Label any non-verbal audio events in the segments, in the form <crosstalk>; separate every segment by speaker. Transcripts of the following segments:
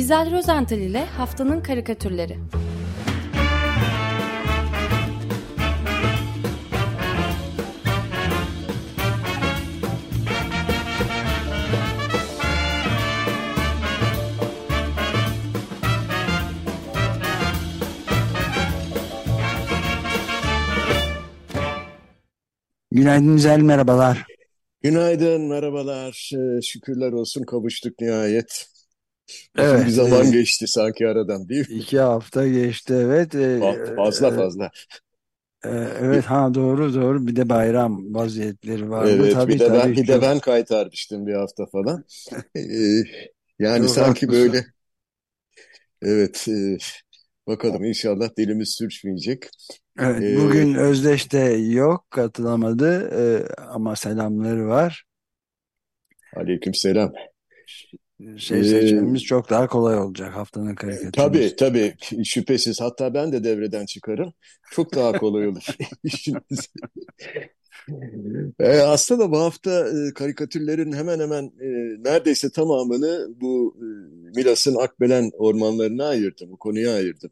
Speaker 1: İzel Rozental ile Haftanın Karikatürleri
Speaker 2: Günaydın güzel merhabalar.
Speaker 3: Günaydın, merhabalar. Ee, şükürler olsun kavuştuk nihayet. Uzun bir
Speaker 2: Evet,
Speaker 3: zaman geçti sanki aradan değil mi?
Speaker 2: iki hafta geçti evet. E,
Speaker 3: Fa- Fazla
Speaker 2: e,
Speaker 3: fazla.
Speaker 2: e, evet ha doğru doğru bir de bayram vaziyetleri vardı.
Speaker 3: Evet, bir
Speaker 2: Tabii
Speaker 3: de ben
Speaker 2: tabii
Speaker 3: bir de ben kaytarmıştım bir hafta falan. Ee, yani
Speaker 2: çok
Speaker 3: sanki
Speaker 2: haklısın.
Speaker 3: böyle evet e, bakalım inşallah dilimiz sürçmeyecek.
Speaker 2: Evet
Speaker 3: Ee,
Speaker 2: bugün Özdeş de yok katılamadı e, ama selamları var.
Speaker 3: aleykümselam.
Speaker 2: Şey
Speaker 3: Ee,
Speaker 2: seçmemiz çok daha kolay olacak haftanın
Speaker 3: tabii
Speaker 2: karikatürümüz.
Speaker 3: tabii şüphesiz hatta ben de devreden çıkarım. Çok daha kolay olur. <laughs> E, aslında bu hafta e, karikatürlerin hemen hemen e, neredeyse tamamını bu e, Milas'ın Akbelen ormanlarına ayırdım, bu konuya ayırdım.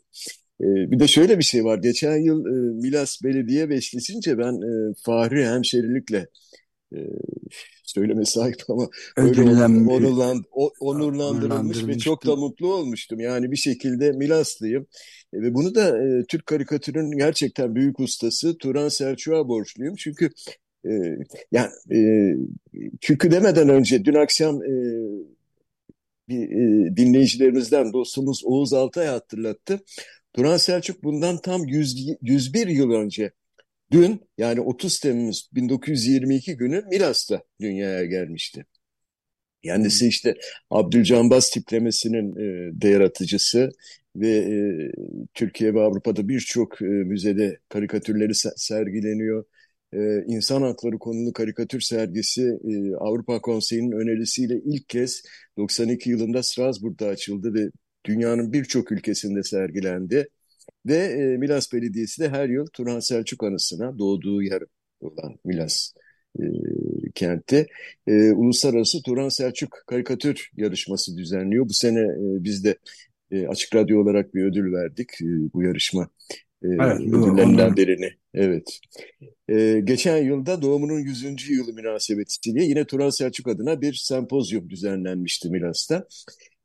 Speaker 3: E, bir de şöyle bir şey var. Geçen yıl e, Milas Belediye Beşlisi'nce ben e, Fahri Hemşerilikle e, söyleme sahip ama böyle onu-
Speaker 2: Ödüllen
Speaker 3: onurlan, o- onurlandırılmış ve çok da mutlu olmuştum. Yani bir şekilde Milaslıyım. E, ve bunu da e, Türk karikatürün gerçekten büyük ustası Turan Selçuk'a borçluyum. Çünkü e, yani e, çünkü demeden önce dün akşam e, bir e, dinleyicilerimizden dostumuz Oğuz Altay hatırlattı. Turan Selçuk bundan tam 100, 101 yıl önce dün yani 30 Temmuz 1922 günü Milas'ta dünyaya gelmişti. Kendisi
Speaker 2: Hmm.
Speaker 3: işte Abdülcanbaz tiplemesinin e, de yaratıcısı ve e, Türkiye ve Avrupa'da birçok e, müzede karikatürleri se- sergileniyor. E, İnsan Hakları konulu karikatür sergisi e, Avrupa Konseyi'nin önerisiyle ilk kez 92 yılında Strasbourg'da açıldı ve dünyanın birçok ülkesinde sergilendi. Ve e, Milas Belediyesi de her yıl Turhan Selçuk anısına doğduğu yer olan Milas e, kentte e, Uluslararası Turhan Selçuk Karikatür Yarışması düzenliyor. Bu sene e, biz de e, Açık Radyo olarak bir ödül verdik e, bu yarışma e,
Speaker 2: Evet
Speaker 3: ödüllerinden birini. Evet. E, geçen yılda doğumunun 100. yılı münasebetiyle yine Turan Selçuk adına bir sempozyum düzenlenmişti Milas'ta.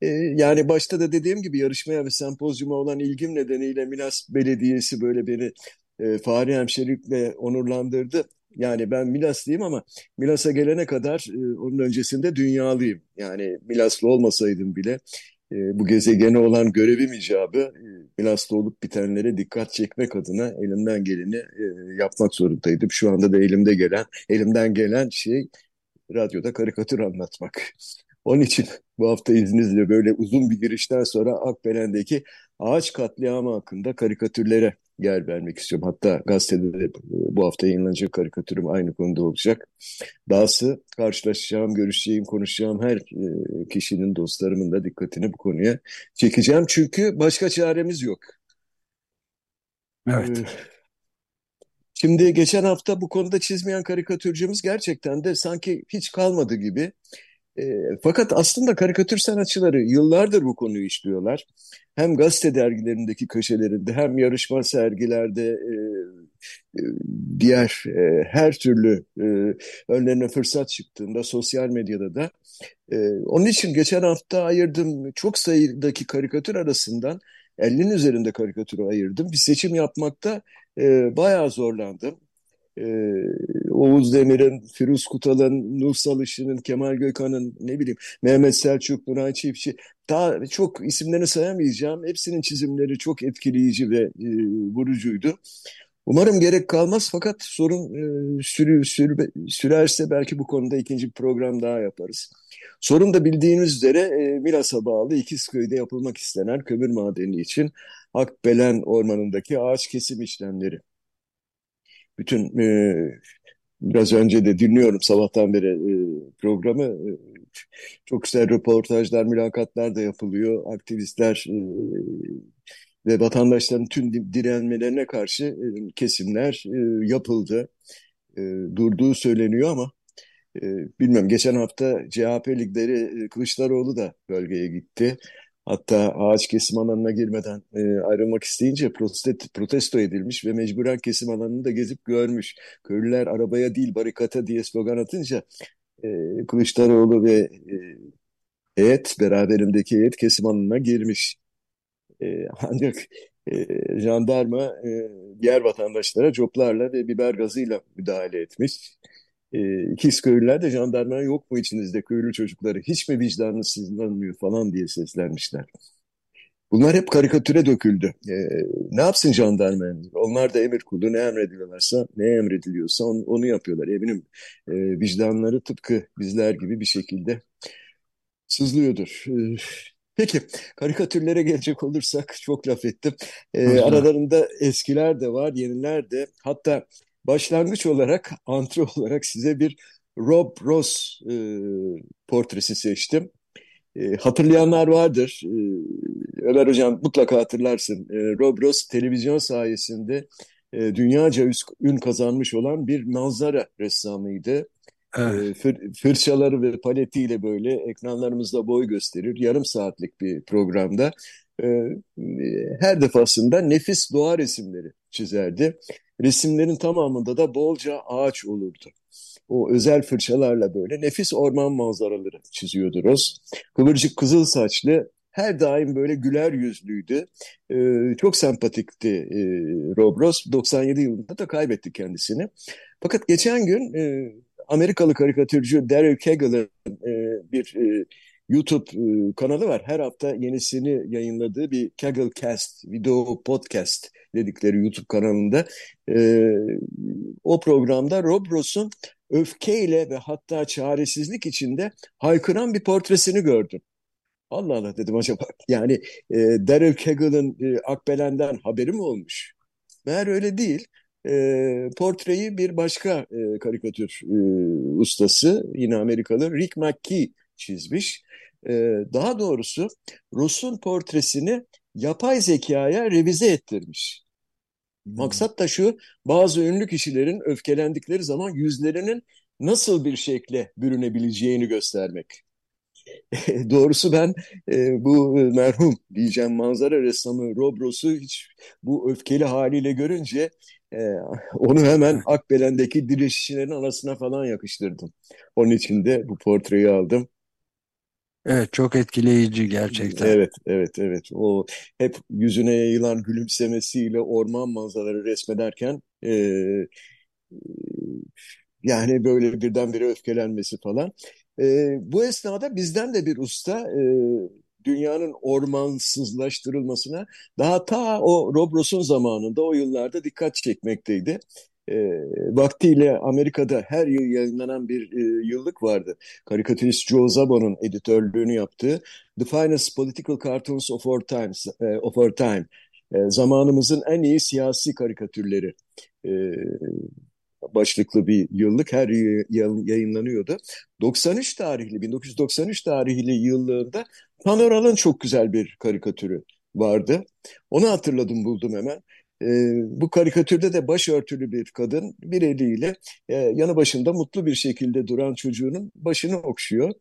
Speaker 3: E, yani başta da dediğim gibi yarışmaya ve sempozyuma olan ilgim nedeniyle Milas Belediyesi böyle beni e, Fahri Hemşerilikle onurlandırdı. Yani ben Milaslıyım ama Milas'a gelene kadar e, onun öncesinde dünyalıyım. Yani Milaslı olmasaydım bile e, bu gezegene olan görevim icabı e, Milas'ta olup bitenlere dikkat çekmek adına elimden geleni e, yapmak zorundaydım. Şu anda da elimde gelen, elimden gelen şey radyoda karikatür anlatmak. Onun için bu hafta izninizle böyle uzun bir girişten sonra Akbelen'deki ağaç katliamı hakkında karikatürlere yer vermek istiyorum. Hatta gazetede de bu hafta yayınlanacak karikatürüm aynı konuda olacak. Dahası karşılaşacağım, görüşeceğim, konuşacağım her e, kişinin, dostlarımın da dikkatini bu konuya çekeceğim. Çünkü başka çaremiz yok.
Speaker 2: evet.
Speaker 3: E, Şimdi geçen hafta bu konuda çizmeyen karikatürcümüz gerçekten de sanki hiç kalmadı gibi. E, fakat aslında karikatür sanatçıları yıllardır bu konuyu işliyorlar. Hem gazete dergilerindeki köşelerinde hem yarışma sergilerde e, e, diğer e, her türlü e, önlerine fırsat çıktığında sosyal medyada da. E, onun için geçen hafta ayırdım çok sayıdaki karikatür arasından 50'nin üzerinde karikatürü ayırdım. Bir seçim yapmakta e, bayağı zorlandım. Ee, Oğuz Demir'in, Firuz Kutal'ın, Nuh Salışı'nın, Kemal Gökhan'ın, ne bileyim Mehmet Selçuk, Nuray Çiftçi daha çok isimlerini sayamayacağım. Hepsinin çizimleri çok etkileyici ve e, vurucuydu. Umarım gerek kalmaz fakat sorun e, sürü, sürü, sürerse belki bu konuda ikinci bir program daha yaparız. Sorun da bildiğiniz üzere e, Milas'a bağlı İkizköy'de yapılmak istenen kömür madeni için Akbelen Ormanı'ndaki ağaç kesim işlemleri. Bütün e, biraz önce de dinliyorum sabahtan beri e, programı. E, çok güzel röportajlar, mülakatlar da yapılıyor. Aktivistler e, ve vatandaşların tüm di- direnmelerine karşı e, kesimler e, yapıldı. E, durduğu söyleniyor ama e, bilmiyorum geçen hafta CHP lideri e, Kılıçdaroğlu da bölgeye gitti. Hatta ağaç kesim alanına girmeden e, ayrılmak isteyince protest, protesto edilmiş ve mecburen kesim alanını da gezip görmüş. Köylüler arabaya değil barikata diye slogan atınca e, Kılıçdaroğlu ve e, heyet beraberindeki heyet kesim alanına girmiş. E, ancak e, jandarma e, diğer vatandaşlara coplarla ve biber gazıyla müdahale etmiş. E, ikiz köylüler de jandarma yok mu içinizde köylü çocukları hiç mi vicdanınız sızlanmıyor falan diye seslenmişler. Bunlar hep karikatüre döküldü. E, ne yapsın jandarma? Onlar da emir kulu ne emrediyorlarsa ne emrediliyorsa onu, onu yapıyorlar. Eminim e, vicdanları tıpkı bizler gibi bir şekilde sızlıyordur. E, Peki karikatürlere gelecek olursak çok laf ettim. Ee, aralarında eskiler de var, yeniler de. Hatta başlangıç olarak, antre olarak size bir Rob Ross e, portresi seçtim. E, hatırlayanlar vardır. E, Ömer Hocam mutlaka hatırlarsın. E, Rob Ross televizyon sayesinde e, dünyaca ün kazanmış olan bir manzara ressamıydı. Evet. Fır, fırçaları ve paletiyle böyle ekranlarımızda boy gösterir. Yarım saatlik bir programda her defasında nefis doğa resimleri çizerdi. Resimlerin tamamında da bolca ağaç olurdu. O özel fırçalarla böyle nefis orman manzaraları çiziyordu Ross. Kıvırcık kızıl saçlı, her daim böyle güler yüzlüydü. Ee, çok sempatikti e, Rob Ross. 97 yılında da kaybetti kendisini. Fakat geçen gün e, Amerikalı karikatürcü Daryl Kegel'ın e, bir e, YouTube e, kanalı var. Her hafta yenisini yayınladığı bir Kegel Cast, video podcast dedikleri YouTube kanalında. E, o programda Rob Ross'un öfkeyle ve hatta çaresizlik içinde haykıran bir portresini gördüm. Allah Allah dedim acaba <laughs> yani e, Daryl Kegel'ın e, Akbelen'den haberi mi olmuş? Meğer öyle değil e, portreyi bir başka e, karikatür e, ustası yine Amerikalı Rick McKee çizmiş. E, daha doğrusu Rus'un portresini yapay zekaya revize ettirmiş. Hmm. Maksat da şu, bazı ünlü kişilerin öfkelendikleri zaman yüzlerinin nasıl bir şekle bürünebileceğini göstermek. <laughs> Doğrusu ben e, bu merhum diyeceğim manzara ressamı Rob Ross'u hiç bu öfkeli haliyle görünce ee, onu hemen Akbelen'deki dirilişçilerin arasına falan yakıştırdım. Onun için de bu portreyi aldım.
Speaker 2: Evet çok etkileyici gerçekten.
Speaker 3: Evet evet evet o hep yüzüne yayılan gülümsemesiyle orman manzaraları resmederken e, yani böyle birdenbire öfkelenmesi falan. E, bu esnada bizden de bir usta e, dünyanın ormansızlaştırılmasına daha ta o Rob Ross'un zamanında o yıllarda dikkat çekmekteydi. E, vaktiyle Amerika'da her yıl yayınlanan bir e, yıllık vardı. Karikatürist Joe Szabo'nun editörlüğünü yaptığı The Finest Political Cartoons of Our, Times, e, of our Time. E, zamanımızın en iyi siyasi karikatürleri. E, başlıklı bir yıllık her yıl yayınlanıyordu. 93 tarihli 1993 tarihli yıllığında Panoral'ın çok güzel bir karikatürü vardı. Onu hatırladım buldum hemen. E, bu karikatürde de başörtülü bir kadın bir eliyle e, yanı başında mutlu bir şekilde duran çocuğunun başını okşuyor.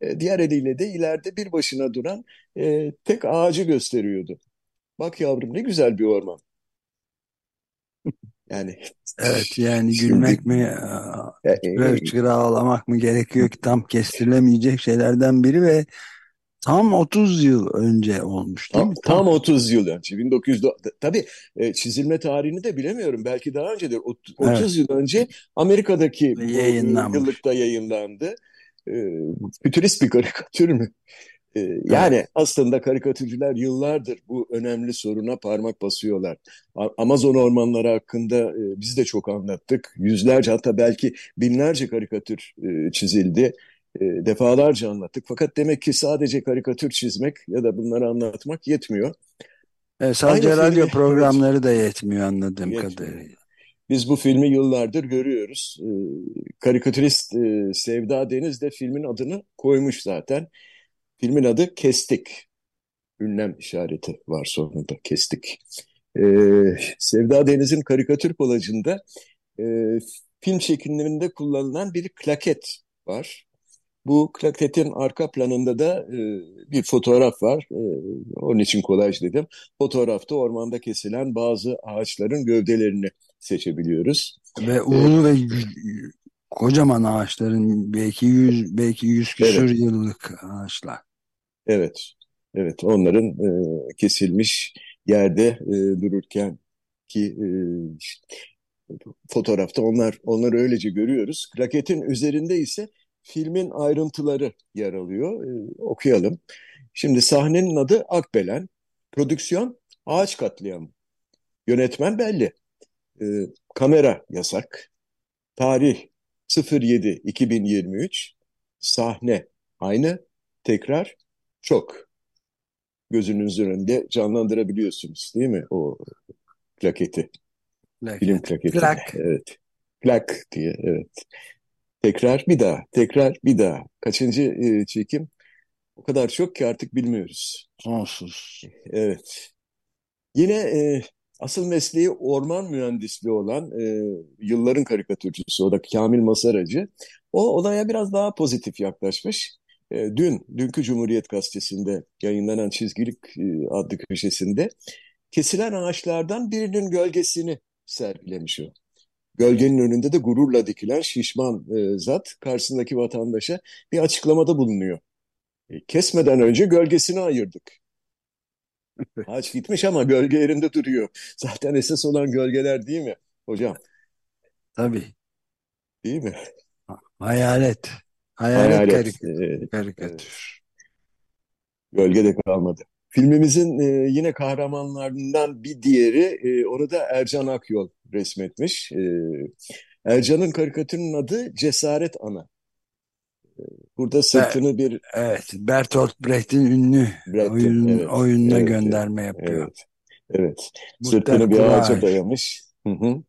Speaker 3: E, diğer eliyle de ileride bir başına duran e, tek ağacı gösteriyordu. Bak yavrum ne güzel bir orman. <laughs>
Speaker 2: Yani evet yani <laughs> gülmek mi hıçkıra ağlamak mı gerekiyor ki tam kestirilemeyecek şeylerden biri ve tam 30 yıl önce olmuş değil
Speaker 3: tam, mi? Tam, tam 30 yıl önce 1900 tabii e, çizilme tarihini de bilemiyorum belki daha öncedir 30 evet. yıl önce Amerika'daki yıllıkta yayınlandı. E, fütürist bir karikatür mü? Ee, yani evet. aslında karikatürcüler yıllardır bu önemli soruna parmak basıyorlar. Amazon ormanları hakkında e, biz de çok anlattık. Yüzlerce hatta belki binlerce karikatür e, çizildi. E, defalarca anlattık. Fakat demek ki sadece karikatür çizmek ya da bunları anlatmak yetmiyor.
Speaker 2: Evet, sadece Aynı radyo filmi, programları da yetmiyor anladığım yetmiyor. kadarıyla.
Speaker 3: Biz bu filmi yıllardır görüyoruz. E, karikatürist e, Sevda Deniz de filmin adını koymuş zaten. Filmin adı Kestik. Ünlem işareti var sonunda Kestik. Ee, Sevda Deniz'in karikatür kolajında e, film çekimlerinde kullanılan bir klaket var. Bu klaketin arka planında da e, bir fotoğraf var. E, onun için kolaj dedim. Fotoğrafta ormanda kesilen bazı ağaçların gövdelerini seçebiliyoruz.
Speaker 2: Ve ulu ve kocaman ağaçların belki yüz belki yüz küsur evet. yıllık ağaçlar.
Speaker 3: Evet. Evet onların e, kesilmiş yerde e, dururken ki e, fotoğrafta onlar onları öylece görüyoruz. Plaketin üzerinde ise filmin ayrıntıları yer alıyor. E, okuyalım. Şimdi sahnenin adı Akbelen. Prodüksiyon Ağaç Katliamı. Yönetmen belli. E, kamera yasak. Tarih 07-2023. Sahne aynı. Tekrar çok. Gözünüzün önünde canlandırabiliyorsunuz değil mi o plaketi? Plak. Film plaketi. Plak. Evet. Plak diye evet. Tekrar bir daha, tekrar bir daha. Kaçıncı e, çekim? O kadar çok ki artık bilmiyoruz.
Speaker 2: Sonsuz.
Speaker 3: Evet. Yine e, asıl mesleği orman mühendisliği olan e, yılların karikatürcüsü o da Kamil Masaracı. O olaya biraz daha pozitif yaklaşmış. E, dün, dünkü Cumhuriyet Gazetesi'nde yayınlanan çizgilik e, adlı köşesinde kesilen ağaçlardan birinin gölgesini sergilemiş o. Gölgenin önünde de gururla dikilen şişman e, zat karşısındaki vatandaşa bir açıklamada bulunuyor. E, kesmeden önce gölgesini ayırdık. <laughs> Ağaç gitmiş ama gölge yerinde duruyor. Zaten esas olan gölgeler değil mi hocam?
Speaker 2: Tabii.
Speaker 3: Değil mi?
Speaker 2: Hayalet. Hayalet, Hayalet. Karikatür. E, karikatür.
Speaker 3: Gölge de kalmadı. Filmimizin e, yine kahramanlarından bir diğeri e, orada Ercan Akyol resmetmiş. E, Ercan'ın karikatürünün adı Cesaret Ana. E, burada sırtını bir...
Speaker 2: Evet, Bertolt Brecht'in ünlü Brecht'in, oyun, evet, oyununa evet, gönderme yapıyor.
Speaker 3: Evet, evet. sırtını bir ağaca dayamış. Hı hı.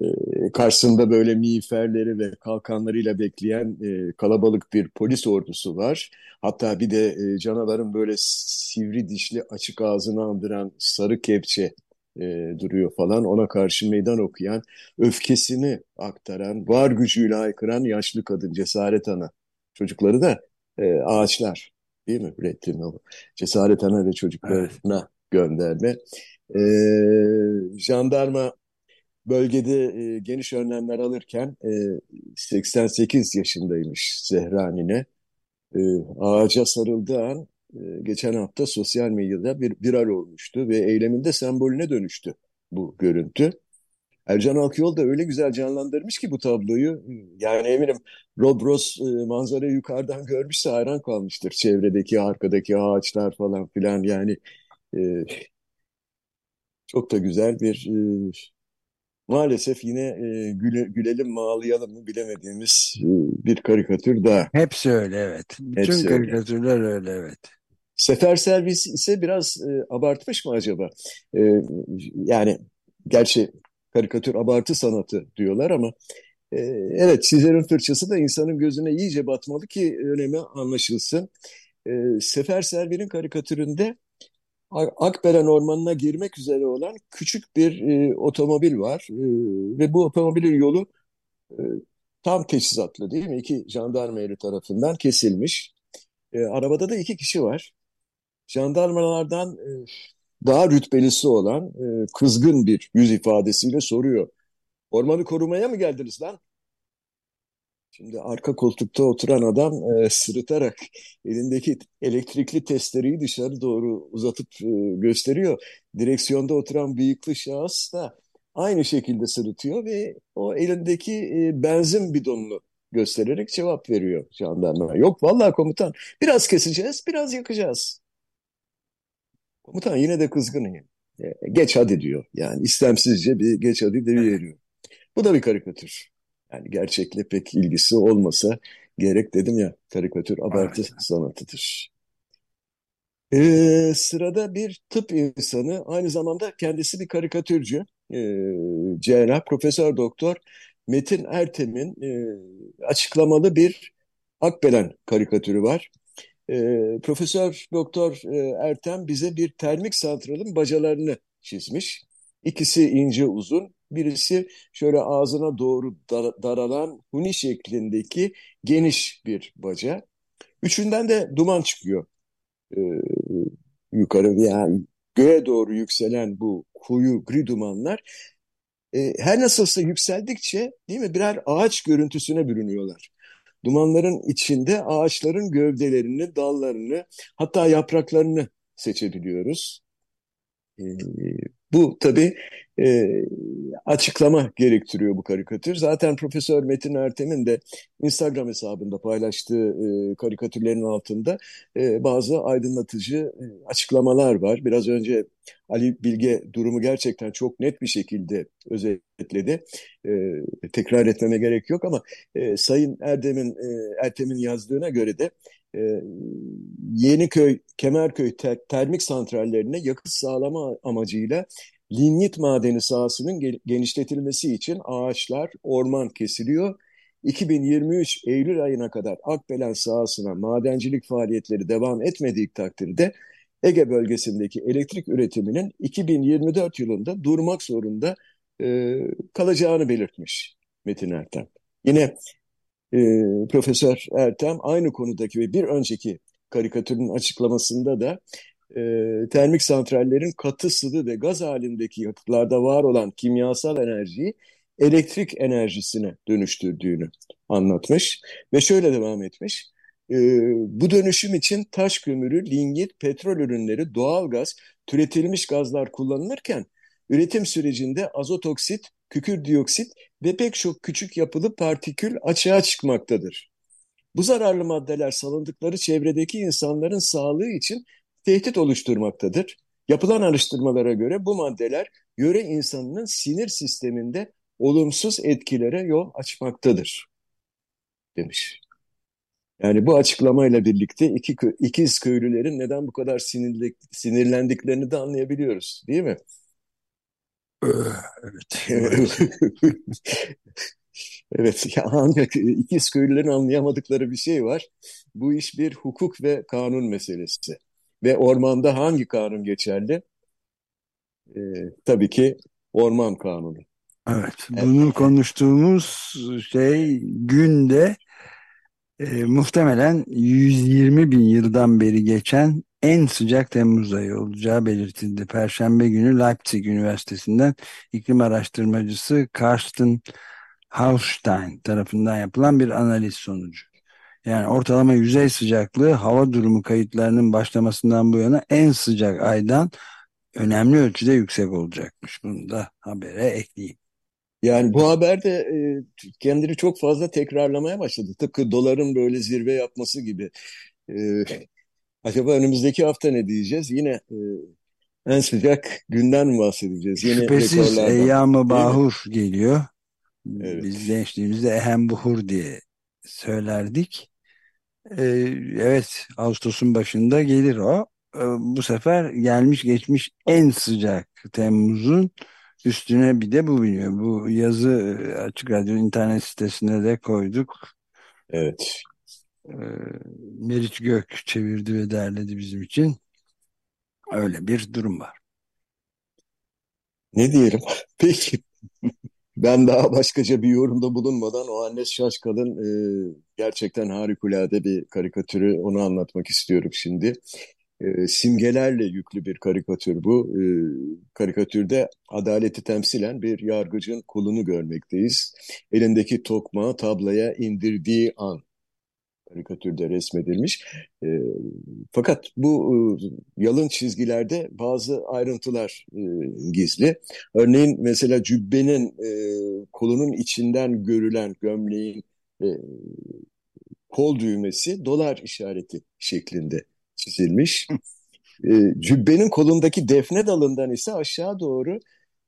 Speaker 3: E, karşısında böyle miğferleri ve kalkanlarıyla bekleyen e, kalabalık bir polis ordusu var. Hatta bir de e, canavarın böyle sivri dişli açık ağzını andıran sarı kepçe e, duruyor falan. Ona karşı meydan okuyan, öfkesini aktaran, var gücüyle aykıran yaşlı kadın Cesaret Ana. Çocukları da e, ağaçlar değil mi? Ürettiğim o. Cesaret Ana ve çocuklarına evet. gönderme. E, jandarma bölgede e, geniş önlemler alırken e, 88 yaşındaymış Zehranine. E, ağaca sarıldığı an e, geçen hafta sosyal medyada bir viral olmuştu ve eyleminde sembolüne dönüştü bu görüntü. Ercan Akyol da öyle güzel canlandırmış ki bu tabloyu. Yani eminim Rob Ross e, manzarayı yukarıdan görmüşse hayran kalmıştır. Çevredeki, arkadaki ağaçlar falan filan yani e, çok da güzel bir e, maalesef yine e, güle, gülelim mi ağlayalım mı bilemediğimiz e, bir karikatür daha.
Speaker 2: Hepsi öyle evet. Bütün Hepsi karikatürler öyle. öyle evet.
Speaker 3: Sefer servis ise biraz e, abartmış mı acaba? E, yani gerçi karikatür abartı sanatı diyorlar ama e, evet Sizer'in fırçası da insanın gözüne iyice batmalı ki önemi anlaşılsın. E, Sefer Servir'in karikatüründe Akbelen Ormanı'na girmek üzere olan küçük bir e, otomobil var e, ve bu otomobilin yolu e, tam teçhizatlı değil mi? İki jandarma eri tarafından kesilmiş. E, arabada da iki kişi var. Jandarmalardan e, daha rütbelisi olan e, kızgın bir yüz ifadesiyle soruyor. Ormanı korumaya mı geldiniz lan? Şimdi arka koltukta oturan adam e, sırıtarak elindeki elektrikli testereyi dışarı doğru uzatıp e, gösteriyor. Direksiyonda oturan bıyıklı şahıs da aynı şekilde sırıtıyor ve o elindeki e, benzin bidonunu göstererek cevap veriyor jandarma. Yok vallahi komutan biraz keseceğiz biraz yakacağız. Komutan yine de kızgın. E, geç hadi diyor. Yani istemsizce bir geç hadi veriyor. Bu da bir karikatür. Yani gerçekle pek ilgisi olmasa gerek dedim ya karikatür abartı evet. sanatıdır. Ee, sırada bir tıp insanı aynı zamanda kendisi bir karikatürcü. Ee, cerrah Profesör Doktor Metin Ertem'in e, açıklamalı bir Akbelen karikatürü var. E, Profesör Doktor e, Ertem bize bir termik santralın bacalarını çizmiş. İkisi ince uzun, birisi şöyle ağzına doğru dar daralan huni şeklindeki geniş bir baca. Üçünden de duman çıkıyor. Ee, yukarı yani göğe doğru yükselen bu koyu gri dumanlar e, her nasılsa yükseldikçe değil mi birer ağaç görüntüsüne bürünüyorlar. Dumanların içinde ağaçların gövdelerini, dallarını hatta yapraklarını seçebiliyoruz. E, bu tabii e, açıklama gerektiriyor bu karikatür. Zaten Profesör Metin Ertem'in de Instagram hesabında paylaştığı e, karikatürlerin altında e, bazı aydınlatıcı e, açıklamalar var. Biraz önce Ali Bilge durumu gerçekten çok net bir şekilde özetledi. E, tekrar etmeme gerek yok ama e, Sayın Erdem'in e, Ertem'in yazdığına göre de e, Yeniköy, Kemerköy ter termik santrallerine yakıt sağlama amacıyla linyit madeni sahasının genişletilmesi için ağaçlar, orman kesiliyor. 2023 Eylül ayına kadar Akbelen sahasına madencilik faaliyetleri devam etmediği takdirde Ege bölgesindeki elektrik üretiminin 2024 yılında durmak zorunda e, kalacağını belirtmiş Metin Ertem. Yine e, Profesör Ertem aynı konudaki ve bir önceki karikatürün açıklamasında da e, termik santrallerin katı sıvı ve gaz halindeki yakıtlarda var olan kimyasal enerjiyi elektrik enerjisine dönüştürdüğünü anlatmış ve şöyle devam etmiş. E, bu dönüşüm için taş kömürü, lignit, petrol ürünleri, doğal gaz, türetilmiş gazlar kullanılırken üretim sürecinde azot oksit, kükür dioksit ve pek çok küçük yapılı partikül açığa çıkmaktadır. Bu zararlı maddeler salındıkları çevredeki insanların sağlığı için tehdit oluşturmaktadır. Yapılan araştırmalara göre bu maddeler yöre insanının sinir sisteminde olumsuz etkilere yol açmaktadır demiş. Yani bu açıklamayla birlikte iki, ikiz köylülerin neden bu kadar sinirli, sinirlendiklerini de anlayabiliyoruz değil mi?
Speaker 2: Evet. <laughs>
Speaker 3: evet, ya ancak ikiz köylülerin anlayamadıkları bir şey var. Bu iş bir hukuk ve kanun meselesi. Ve ormanda hangi kanun geçerli? Ee, tabii ki orman kanunu.
Speaker 2: Evet, bunu evet. konuştuğumuz şey günde e, muhtemelen 120 bin yıldan beri geçen en sıcak Temmuz ayı olacağı belirtildi. Perşembe günü Leipzig Üniversitesi'nden iklim araştırmacısı Karsten Haustein tarafından yapılan bir analiz sonucu. Yani ortalama yüzey sıcaklığı hava durumu kayıtlarının başlamasından bu yana en sıcak aydan önemli ölçüde yüksek olacakmış. Bunu da habere ekleyeyim.
Speaker 3: Yani bu haber de e, kendini çok fazla tekrarlamaya başladı. Tıpkı doların böyle zirve yapması gibi. E, acaba önümüzdeki hafta ne diyeceğiz? Yine e, en sıcak günden bahsedeceğiz? Yine
Speaker 2: Şüphesiz Eyyam-ı Bahur geliyor. Evet. Biz gençliğimizde Ehem Buhur diye söylerdik. Ee, evet Ağustos'un başında gelir o. Ee, bu sefer gelmiş geçmiş en sıcak Temmuz'un üstüne bir de bu biniyor. Bu yazı e, Açık Radyo internet sitesine de koyduk.
Speaker 3: Evet.
Speaker 2: Ee, Meriç Gök çevirdi ve derledi bizim için. Öyle bir durum var.
Speaker 3: Ne diyelim? <laughs> Peki. Ben daha başkaca bir yorumda bulunmadan o Annes Şaşkal'ın e, gerçekten harikulade bir karikatürü onu anlatmak istiyorum şimdi. E, simgelerle yüklü bir karikatür bu. E, karikatürde adaleti temsilen bir yargıcın kolunu görmekteyiz. Elindeki tokmağı tablaya indirdiği an karikatürde resmedilmiş. E, fakat bu e, yalın çizgilerde bazı ayrıntılar e, gizli. Örneğin mesela cübbenin e, kolunun içinden görülen gömleğin e, kol düğmesi dolar işareti şeklinde çizilmiş. E, cübbenin kolundaki defne dalından ise aşağı doğru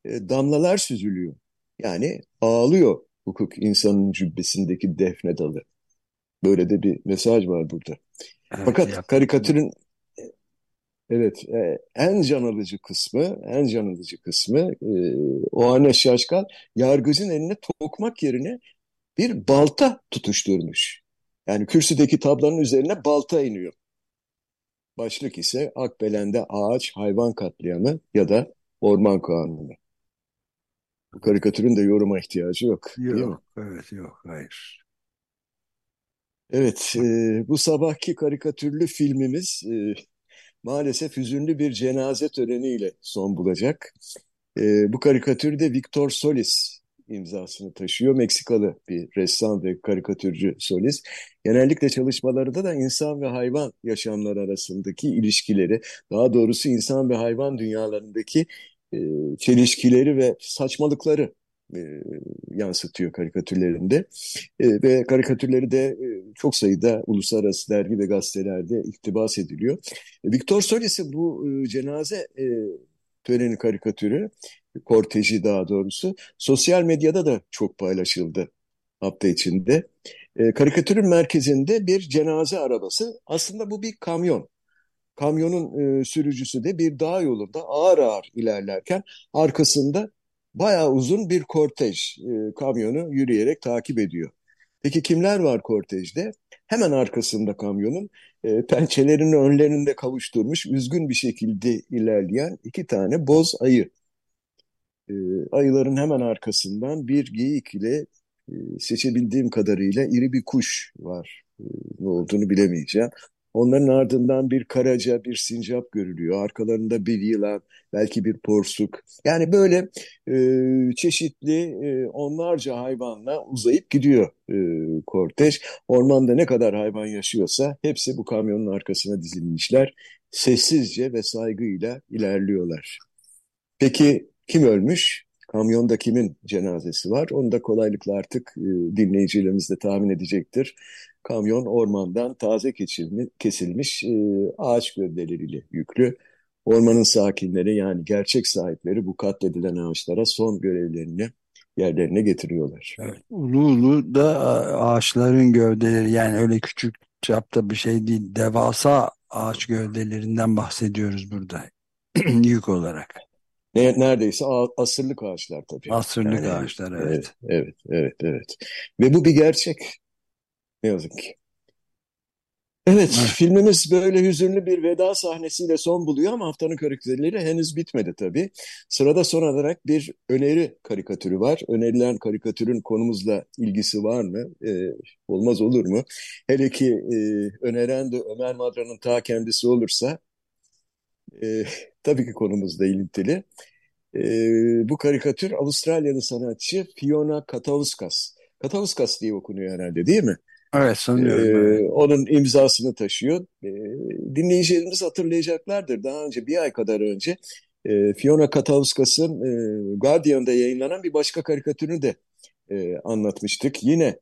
Speaker 3: e, damlalar süzülüyor. Yani ağlıyor hukuk insanın cübbesindeki defne dalı. Böyle de bir mesaj var burada. Evet, Fakat yaptım. karikatürün evet e, en can alıcı kısmı, en can alıcı kısmı e, o anne şaşkal yargıcın eline tokmak yerine bir balta tutuşturmuş. Yani kürsüdeki tablanın üzerine balta iniyor. Başlık ise Akbelen'de ağaç hayvan katliamı ya da orman kanunu. Bu karikatürün de yoruma ihtiyacı yok,
Speaker 2: yok
Speaker 3: değil mi?
Speaker 2: Evet yok hayır.
Speaker 3: Evet e, bu sabahki karikatürlü filmimiz e, maalesef hüzünlü bir cenaze töreniyle son bulacak. E, bu karikatür de Victor Solis imzasını taşıyor. Meksikalı bir ressam ve karikatürcü Solis. Genellikle çalışmalarında da insan ve hayvan yaşamları arasındaki ilişkileri, daha doğrusu insan ve hayvan dünyalarındaki e, çelişkileri ve saçmalıkları e, yansıtıyor karikatürlerinde. E, ve karikatürleri de e, çok sayıda uluslararası dergi ve gazetelerde iktibas ediliyor. E, Victor Solis'in bu cenaze töreni karikatürü, korteji daha doğrusu, sosyal medyada da çok paylaşıldı hafta içinde. Karikatürün merkezinde bir cenaze arabası, aslında bu bir kamyon. Kamyonun e, sürücüsü de bir dağ yolunda ağır ağır ilerlerken arkasında bayağı uzun bir kortej e, kamyonu yürüyerek takip ediyor. Peki kimler var kortejde? Hemen arkasında kamyonun e, pençelerini önlerinde kavuşturmuş üzgün bir şekilde ilerleyen iki tane boz ayı. E, ayıların hemen arkasından bir geyik ile e, seçebildiğim kadarıyla iri bir kuş var. E, ne olduğunu bilemeyeceğim. Onların ardından bir karaca, bir sincap görülüyor. Arkalarında bir yılan, belki bir porsuk. Yani böyle e, çeşitli e, onlarca hayvanla uzayıp gidiyor e, kortej. Ormanda ne kadar hayvan yaşıyorsa hepsi bu kamyonun arkasına dizilmişler. Sessizce ve saygıyla ilerliyorlar. Peki kim ölmüş? Kamyonda kimin cenazesi var? Onu da kolaylıkla artık e, dinleyicilerimiz de tahmin edecektir. Kamyon ormandan taze kesilmiş, kesilmiş e, ağaç gövdeleriyle yüklü. Ormanın sakinleri yani gerçek sahipleri bu katledilen ağaçlara son görevlerini yerlerine getiriyorlar.
Speaker 2: Evet. Ulu ulu da ağaçların gövdeleri yani öyle küçük çapta bir şey değil. Devasa ağaç gövdelerinden bahsediyoruz burada <clears throat> yük olarak.
Speaker 3: Ne, neredeyse asırlık ağaçlar tabii.
Speaker 2: Asırlık yani, ağaçlar evet.
Speaker 3: evet. Evet, evet, evet. Ve bu bir gerçek. Ne yazık ki. Evet, evet, filmimiz böyle hüzünlü bir veda sahnesiyle son buluyor ama haftanın karikatürleri henüz bitmedi tabii. Sırada son olarak bir öneri karikatürü var. Önerilen karikatürün konumuzla ilgisi var mı? Ee, olmaz olur mu? Hele ki e, öneren de Ömer Madra'nın ta kendisi olursa e, tabii ki konumuzla ilintili. E, bu karikatür Avustralyalı sanatçı Fiona Katauskas. Katauskas diye okunuyor herhalde değil mi?
Speaker 2: Evet sanıyorum.
Speaker 3: Ee, onun imzasını taşıyor. Ee, dinleyicilerimiz hatırlayacaklardır. Daha önce bir ay kadar önce e, Fiona Katauskas'ın e, Guardian'da yayınlanan bir başka karikatürünü de e, anlatmıştık. Yine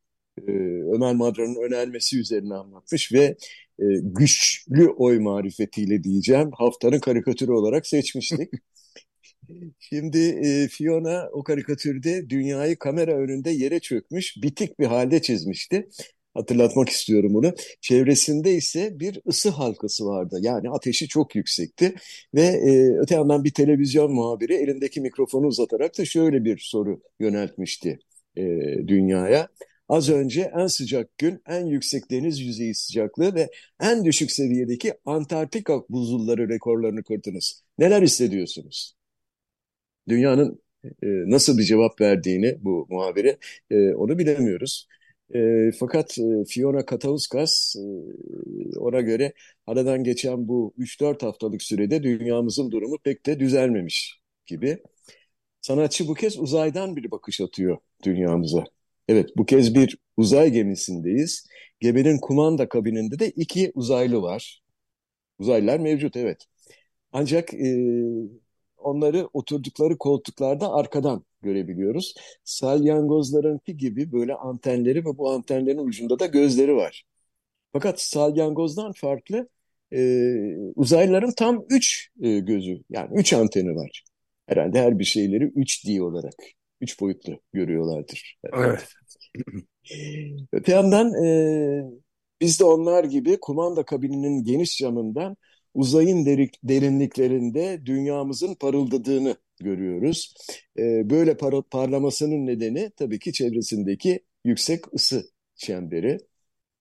Speaker 3: e, Ömer Madra'nın önermesi üzerine anlatmış ve e, güçlü oy marifetiyle diyeceğim haftanın karikatürü olarak seçmiştik. <laughs> Şimdi e, Fiona o karikatürde dünyayı kamera önünde yere çökmüş, bitik bir halde çizmişti. Hatırlatmak istiyorum bunu. Çevresinde ise bir ısı halkası vardı. Yani ateşi çok yüksekti. Ve e, öte yandan bir televizyon muhabiri elindeki mikrofonu uzatarak da şöyle bir soru yöneltmişti e, dünyaya. Az önce en sıcak gün, en yüksek deniz yüzeyi sıcaklığı ve en düşük seviyedeki Antarktika buzulları rekorlarını kırdınız. Neler hissediyorsunuz? Dünyanın e, nasıl bir cevap verdiğini bu muhabire e, onu bilemiyoruz. E, fakat Fiona Katauskas e, ona göre aradan geçen bu 3-4 haftalık sürede dünyamızın durumu pek de düzelmemiş gibi. Sanatçı bu kez uzaydan bir bakış atıyor dünyamıza. Evet bu kez bir uzay gemisindeyiz. Geminin kumanda kabininde de iki uzaylı var. Uzaylılar mevcut evet. Ancak e, onları oturdukları koltuklarda arkadan görebiliyoruz. Salyangozlarınki gibi böyle antenleri ve bu antenlerin ucunda da gözleri var. Fakat salyangozdan farklı e, uzaylıların tam üç e, gözü yani üç anteni var. Herhalde her bir şeyleri 3D olarak, üç boyutlu görüyorlardır.
Speaker 2: Evet. <laughs>
Speaker 3: Öte yandan e, biz de onlar gibi kumanda kabininin geniş camından uzayın derik, derinliklerinde dünyamızın parıldadığını görüyoruz. E, böyle par parlamasının nedeni tabii ki çevresindeki yüksek ısı çemberi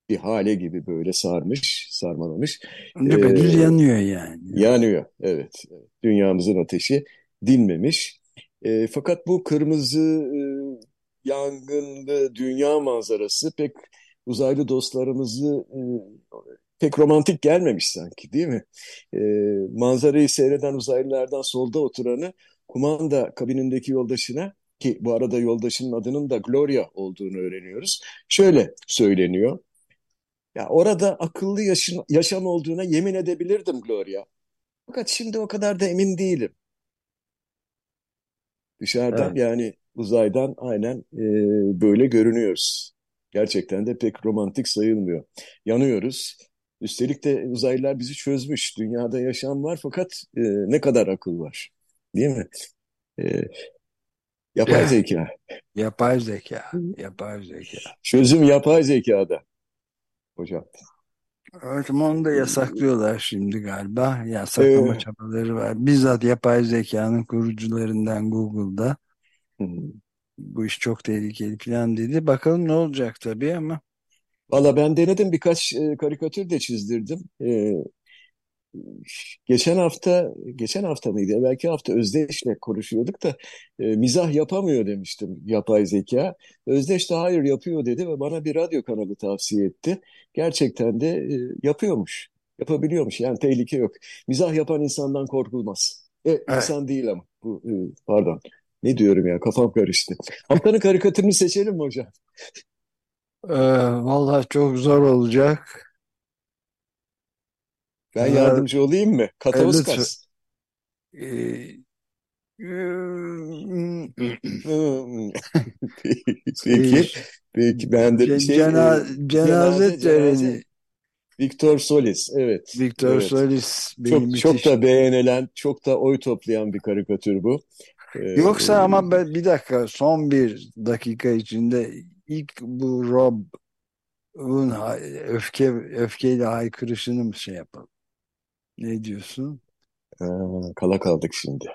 Speaker 3: bir hale gibi böyle sarmış, sarmalamış.
Speaker 2: Düpedüz ee, yanıyor yani.
Speaker 3: Yanıyor, evet. Dünyamızın ateşi dinmemiş. E, fakat bu kırmızı e, yangınlı dünya manzarası pek uzaylı dostlarımızı e, pek romantik gelmemiş sanki değil mi? E, manzarayı seyreden uzaylılardan solda oturanı kumanda kabinindeki yoldaşına ki bu arada yoldaşının adının da Gloria olduğunu öğreniyoruz. Şöyle söyleniyor. Ya orada akıllı yaşın, yaşam olduğuna yemin edebilirdim Gloria. Fakat şimdi o kadar da emin değilim. Dışarıdan
Speaker 2: Evet.
Speaker 3: yani uzaydan aynen e, böyle görünüyoruz. Gerçekten de pek romantik sayılmıyor. Yanıyoruz. Üstelik de uzaylılar bizi çözmüş. Dünyada yaşam var fakat e, ne kadar akıl var. Değil mi? E, yapay
Speaker 2: Ya,
Speaker 3: zeka.
Speaker 2: yapay zeka. Yapay zeka.
Speaker 3: Çözüm yapay zekada hocam.
Speaker 2: Evet ama onu da yasaklıyorlar şimdi galiba. Yasaklama
Speaker 3: E,
Speaker 2: çabaları var. Bizzat yapay zekanın kurucularından Google'da bu iş çok tehlikeli falan dedi. Bakalım ne olacak tabii ama.
Speaker 3: Valla ben denedim birkaç e, karikatür de çizdirdim. E, geçen hafta, geçen hafta mıydı? Belki hafta Özdeş'le konuşuyorduk da e, mizah yapamıyor demiştim yapay zeka. Özdeş de hayır yapıyor dedi ve bana bir radyo kanalı tavsiye etti. Gerçekten de e, yapıyormuş, yapabiliyormuş. Yani tehlike yok. Mizah yapan insandan korkulmaz. E,
Speaker 2: Evet.
Speaker 3: insan değil ama. Bu, e, pardon. Ne diyorum ya kafam karıştı. Haftanın karikatürünü seçelim mi hocam?
Speaker 2: Ee, vallahi çok zor olacak.
Speaker 3: Ben
Speaker 2: Ee,
Speaker 3: yardımcı olayım mı?
Speaker 2: e, lütfen.
Speaker 3: Katauskas.
Speaker 2: Ee, <laughs>
Speaker 3: Peki,
Speaker 2: e,
Speaker 3: peki ben de
Speaker 2: ce-
Speaker 3: şey
Speaker 2: cena-
Speaker 3: e,
Speaker 2: cenaze töreni
Speaker 3: Victor Solis evet
Speaker 2: Victor
Speaker 3: evet
Speaker 2: Solis
Speaker 3: çok çok da beğenilen çok da oy toplayan bir karikatür bu. Ee,
Speaker 2: Yoksa ama ben, bir dakika son bir dakika içinde ilk bu Rob'un öfke öfkeyle haykırışını mı şey yapalım? Ne diyorsun?
Speaker 3: aa, kala kaldık şimdi.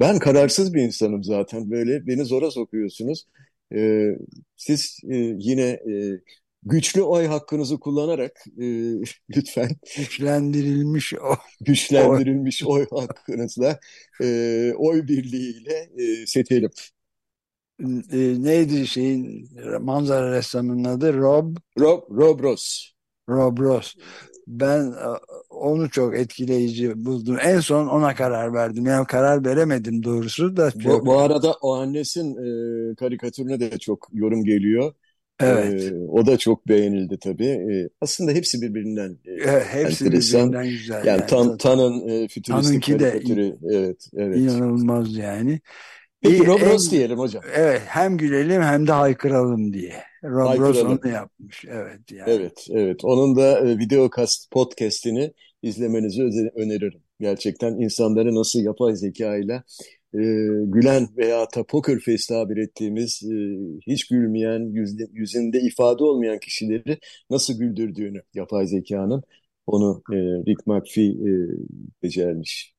Speaker 3: Ben kararsız bir insanım zaten böyle beni zora sokuyorsunuz. Ee, siz e, yine e, güçlü oy hakkınızı kullanarak e, <laughs> lütfen
Speaker 2: Güçlendirilmiş o, o
Speaker 3: güçlendirilmiş oy hakkınızla e, oy birliğiyle e, seçelim.
Speaker 2: e, neydi şeyin manzara ressamının adı Rob
Speaker 3: Rob, Rob Ross.
Speaker 2: Rob Ross. Ben onu çok etkileyici buldum. En son ona karar verdim. Yani karar veremedim doğrusu da
Speaker 3: Bu, bu arada o annesin e, karikatürüne de çok yorum geliyor.
Speaker 2: evet.
Speaker 3: E, o da çok beğenildi tabii. E, aslında hepsi birbirinden e,
Speaker 2: E, Hepsi
Speaker 3: enteresan.
Speaker 2: birbirinden güzel
Speaker 3: Yani
Speaker 2: yani.
Speaker 3: Tan,
Speaker 2: Ta-
Speaker 3: Tan'ın e, fütüristik
Speaker 2: Tanınki de
Speaker 3: karikatürü. Evet, evet.
Speaker 2: inanılmaz yani.
Speaker 3: Peki Rob Ross diyelim hocam.
Speaker 2: evet hem gülelim hem de haykıralım diye. Rob Ross onu yapmış. Evet yani.
Speaker 3: Evet, evet. Onun da e, videocast podcast'ini izlemenizi öneririm. Gerçekten insanları nasıl yapay zeka ile e, gülen veya da poker face tabir ettiğimiz e, hiç gülmeyen, yüzde, yüzünde ifade olmayan kişileri nasıl güldürdüğünü yapay zekanın onu e, Rick McPhee e, becermiş.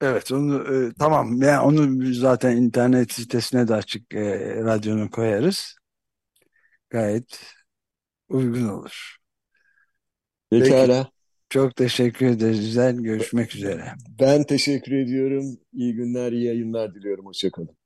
Speaker 2: Evet onu e, tamam yani onu zaten internet sitesine de açık e, radyonun koyarız. Gayet uygun olur. Peki
Speaker 3: Pekala.
Speaker 2: Çok teşekkür ederiz. Güzel görüşmek üzere.
Speaker 3: Ben teşekkür ediyorum. İyi günler, iyi yayınlar diliyorum. Hoşça kalın.